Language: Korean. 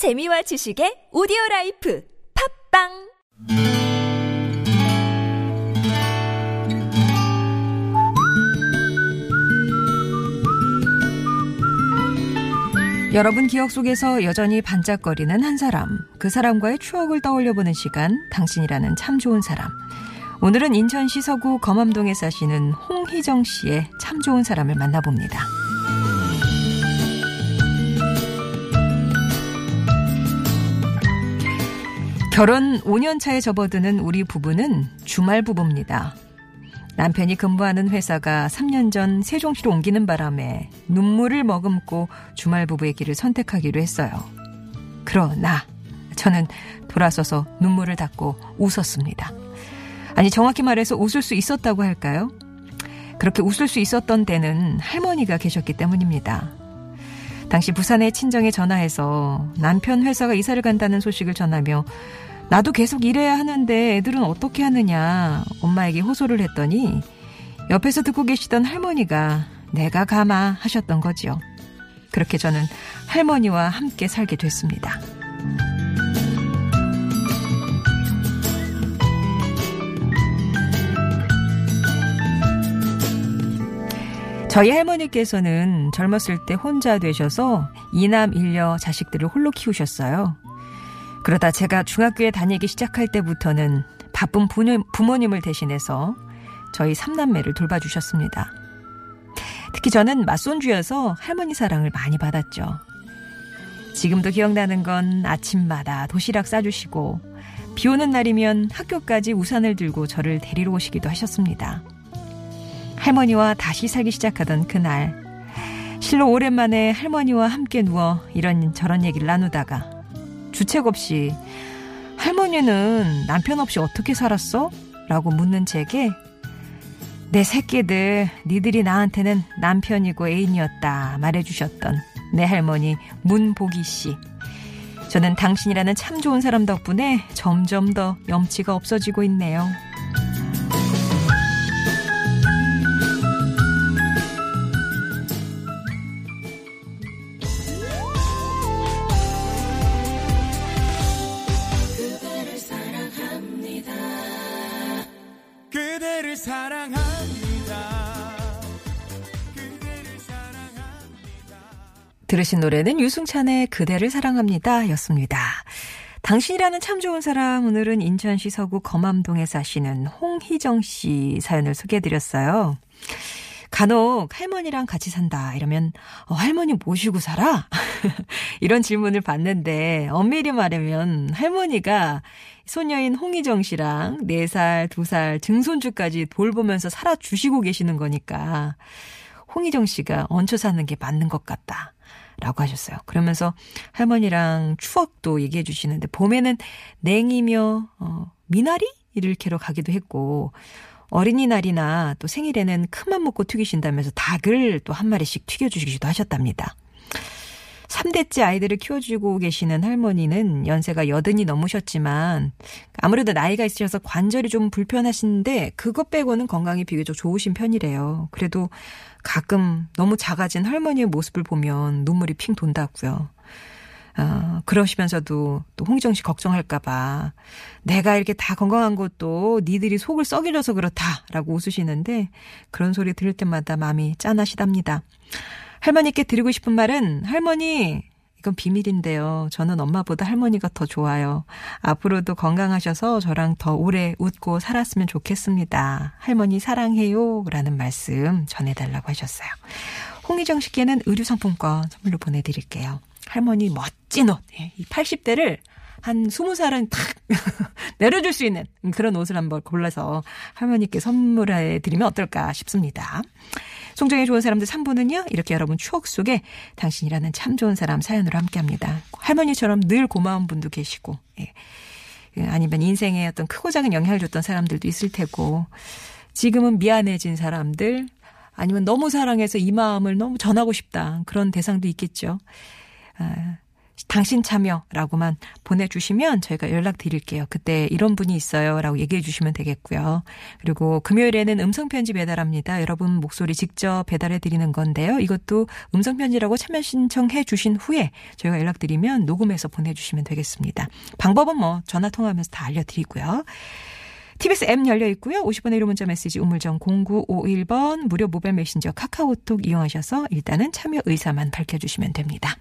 재미와 지식의 오디오 life 팟빵 여러분 기억 속에서 여전히 반짝거리는 한 사람, 그 사람과의 추억을 떠올려보는 시간, 당신이라는 참 좋은 사람. 오늘은 인천시 서구 검암동에 사시는 홍희정 씨의 참 좋은 사람을 만나봅니다. 결혼 5년 차에 접어드는 우리 부부는 주말 부부입니다. 남편이 근무하는 회사가 3년 전 세종시로 옮기는 바람에 눈물을 머금고 주말 부부의 길을 선택하기로 했어요. 그러나 저는 돌아서서 눈물을 닦고 웃었습니다. 아니 정확히 말해서 웃을 수 있었다고 할까요? 그렇게 웃을 수 있었던 때는 할머니가 계셨기 때문입니다. 당시 부산의 친정에 전화해서 남편 회사가 이사를 간다는 소식을 전하며 나도 계속 일해야 하는데 애들은 어떻게 하느냐 엄마에게 호소를 했더니 옆에서 듣고 계시던 할머니가 내가 가마 하셨던 거지요. 그렇게 저는 할머니와 함께 살게 됐습니다. 저희 할머니께서는 젊었을 때 혼자 되셔서 이남 일녀 자식들을 홀로 키우셨어요. 그러다 제가 중학교에 다니기 시작할 때부터는 바쁜 부모님 을 대신해서 저희 삼남매를 돌봐주셨습니다. 특히 저는 맞손주여서 할머니 사랑을 많이 받았죠. 지금도 기억나는 건 아침마다 도시락 싸주시고 비 오는 날이면 학교까지 우산을 들고 저를 데리러 오시기도 하셨습니다. 할머니와 다시 살기 시작하던 그날 실로 오랜만에 할머니와 함께 누워 이런 저런 얘기를 나누다가 주책 없이 할머니는 남편 없이 어떻게 살았어? 라고 묻는 제게 내 새끼들 니들이 나한테는 남편이고 애인이었다 말해주셨던 내 할머니 문보기 씨. 저는 당신이라는 참 좋은 사람 덕분에 점점 더 염치가 없어지고 있네요. 사랑합니다. 그대를 사랑합니다. 들으신 노래는 유승찬의 그대를 사랑합니다 였습니다. 당신이라는 참 좋은 사람 오늘은 인천시 서구 검암동에 사시는 홍희정 씨 사연을 소개해드렸어요. 간혹 할머니랑 같이 산다 이러면 어, 할머니 모시고 살아? 이런 질문을 받는데 엄밀히 말하면 할머니가 소녀인 홍희정 씨랑 4살, 2살 증손주까지 돌보면서 살아주시고 계시는 거니까 홍희정 씨가 얹혀 사는 게 맞는 것 같다. 라고 하셨어요. 그러면서 할머니랑 추억도 얘기해 주시는데 봄에는 냉이며 어, 미나리를 캐러 가기도 했고 어린이날이나 또 생일에는 큰맘 먹고 튀기신다면서 닭을 또 한 마리씩 튀겨주시기도 하셨답니다. 3대째 아이들을 키워주고 계시는 할머니는 연세가 여든이 넘으셨지만 아무래도 나이가 있으셔서 관절이 좀 불편하신데 그것 빼고는 건강이 비교적 좋으신 편이래요. 그래도 가끔 너무 작아진 할머니의 모습을 보면 눈물이 핑 돈다고요. 어, 그러시면서도 또 홍지정 씨 걱정할까봐 내가 이렇게 다 건강한 것도 니들이 속을 썩이려서 그렇다라고 웃으시는데 그런 소리 들을 때마다 마음이 짠하시답니다. 할머니께 드리고 싶은 말은 할머니 이건 비밀인데요. 저는 엄마보다 할머니가 더 좋아요. 앞으로도 건강하셔서 저랑 더 오래 웃고 살았으면 좋겠습니다. 할머니 사랑해요. 라는 말씀 전해달라고 하셨어요. 홍희정 씨께는 의류상품권 선물로 보내드릴게요. 할머니 멋진 옷. 예, 이 80대를 한 20살은 탁 내려줄 수 있는 그런 옷을 한번 골라서 할머니께 선물해 드리면 어떨까 싶습니다. 송정의 좋은 사람들 3부는요. 이렇게 여러분 추억 속에 당신이라는 참 좋은 사람 사연으로 함께합니다. 할머니처럼 늘 고마운 분도 계시고 예. 아니면 인생에 어떤 크고 작은 영향을 줬던 사람들도 있을 테고 지금은 미안해진 사람들 아니면 너무 사랑해서 이 마음을 너무 전하고 싶다 그런 대상도 있겠죠. 아, 당신 참여라고만 보내주시면 저희가 연락 드릴게요. 그때 이런 분이 있어요. 라고 얘기해 주시면 되겠고요. 그리고 금요일에는 음성편지 배달합니다. 여러분 목소리 직접 배달해 드리는 건데요. 이것도 음성편지라고 참여 신청해 주신 후에 저희가 연락드리면 녹음해서 보내주시면 되겠습니다. 방법은 뭐 전화 통화하면서 다 알려드리고요. TBS 앱 열려 있고요. 50번의 1호 문자 메시지 우물정 0951번 무료 모바일 메신저 카카오톡 이용하셔서 일단은 참여 의사만 밝혀주시면 됩니다.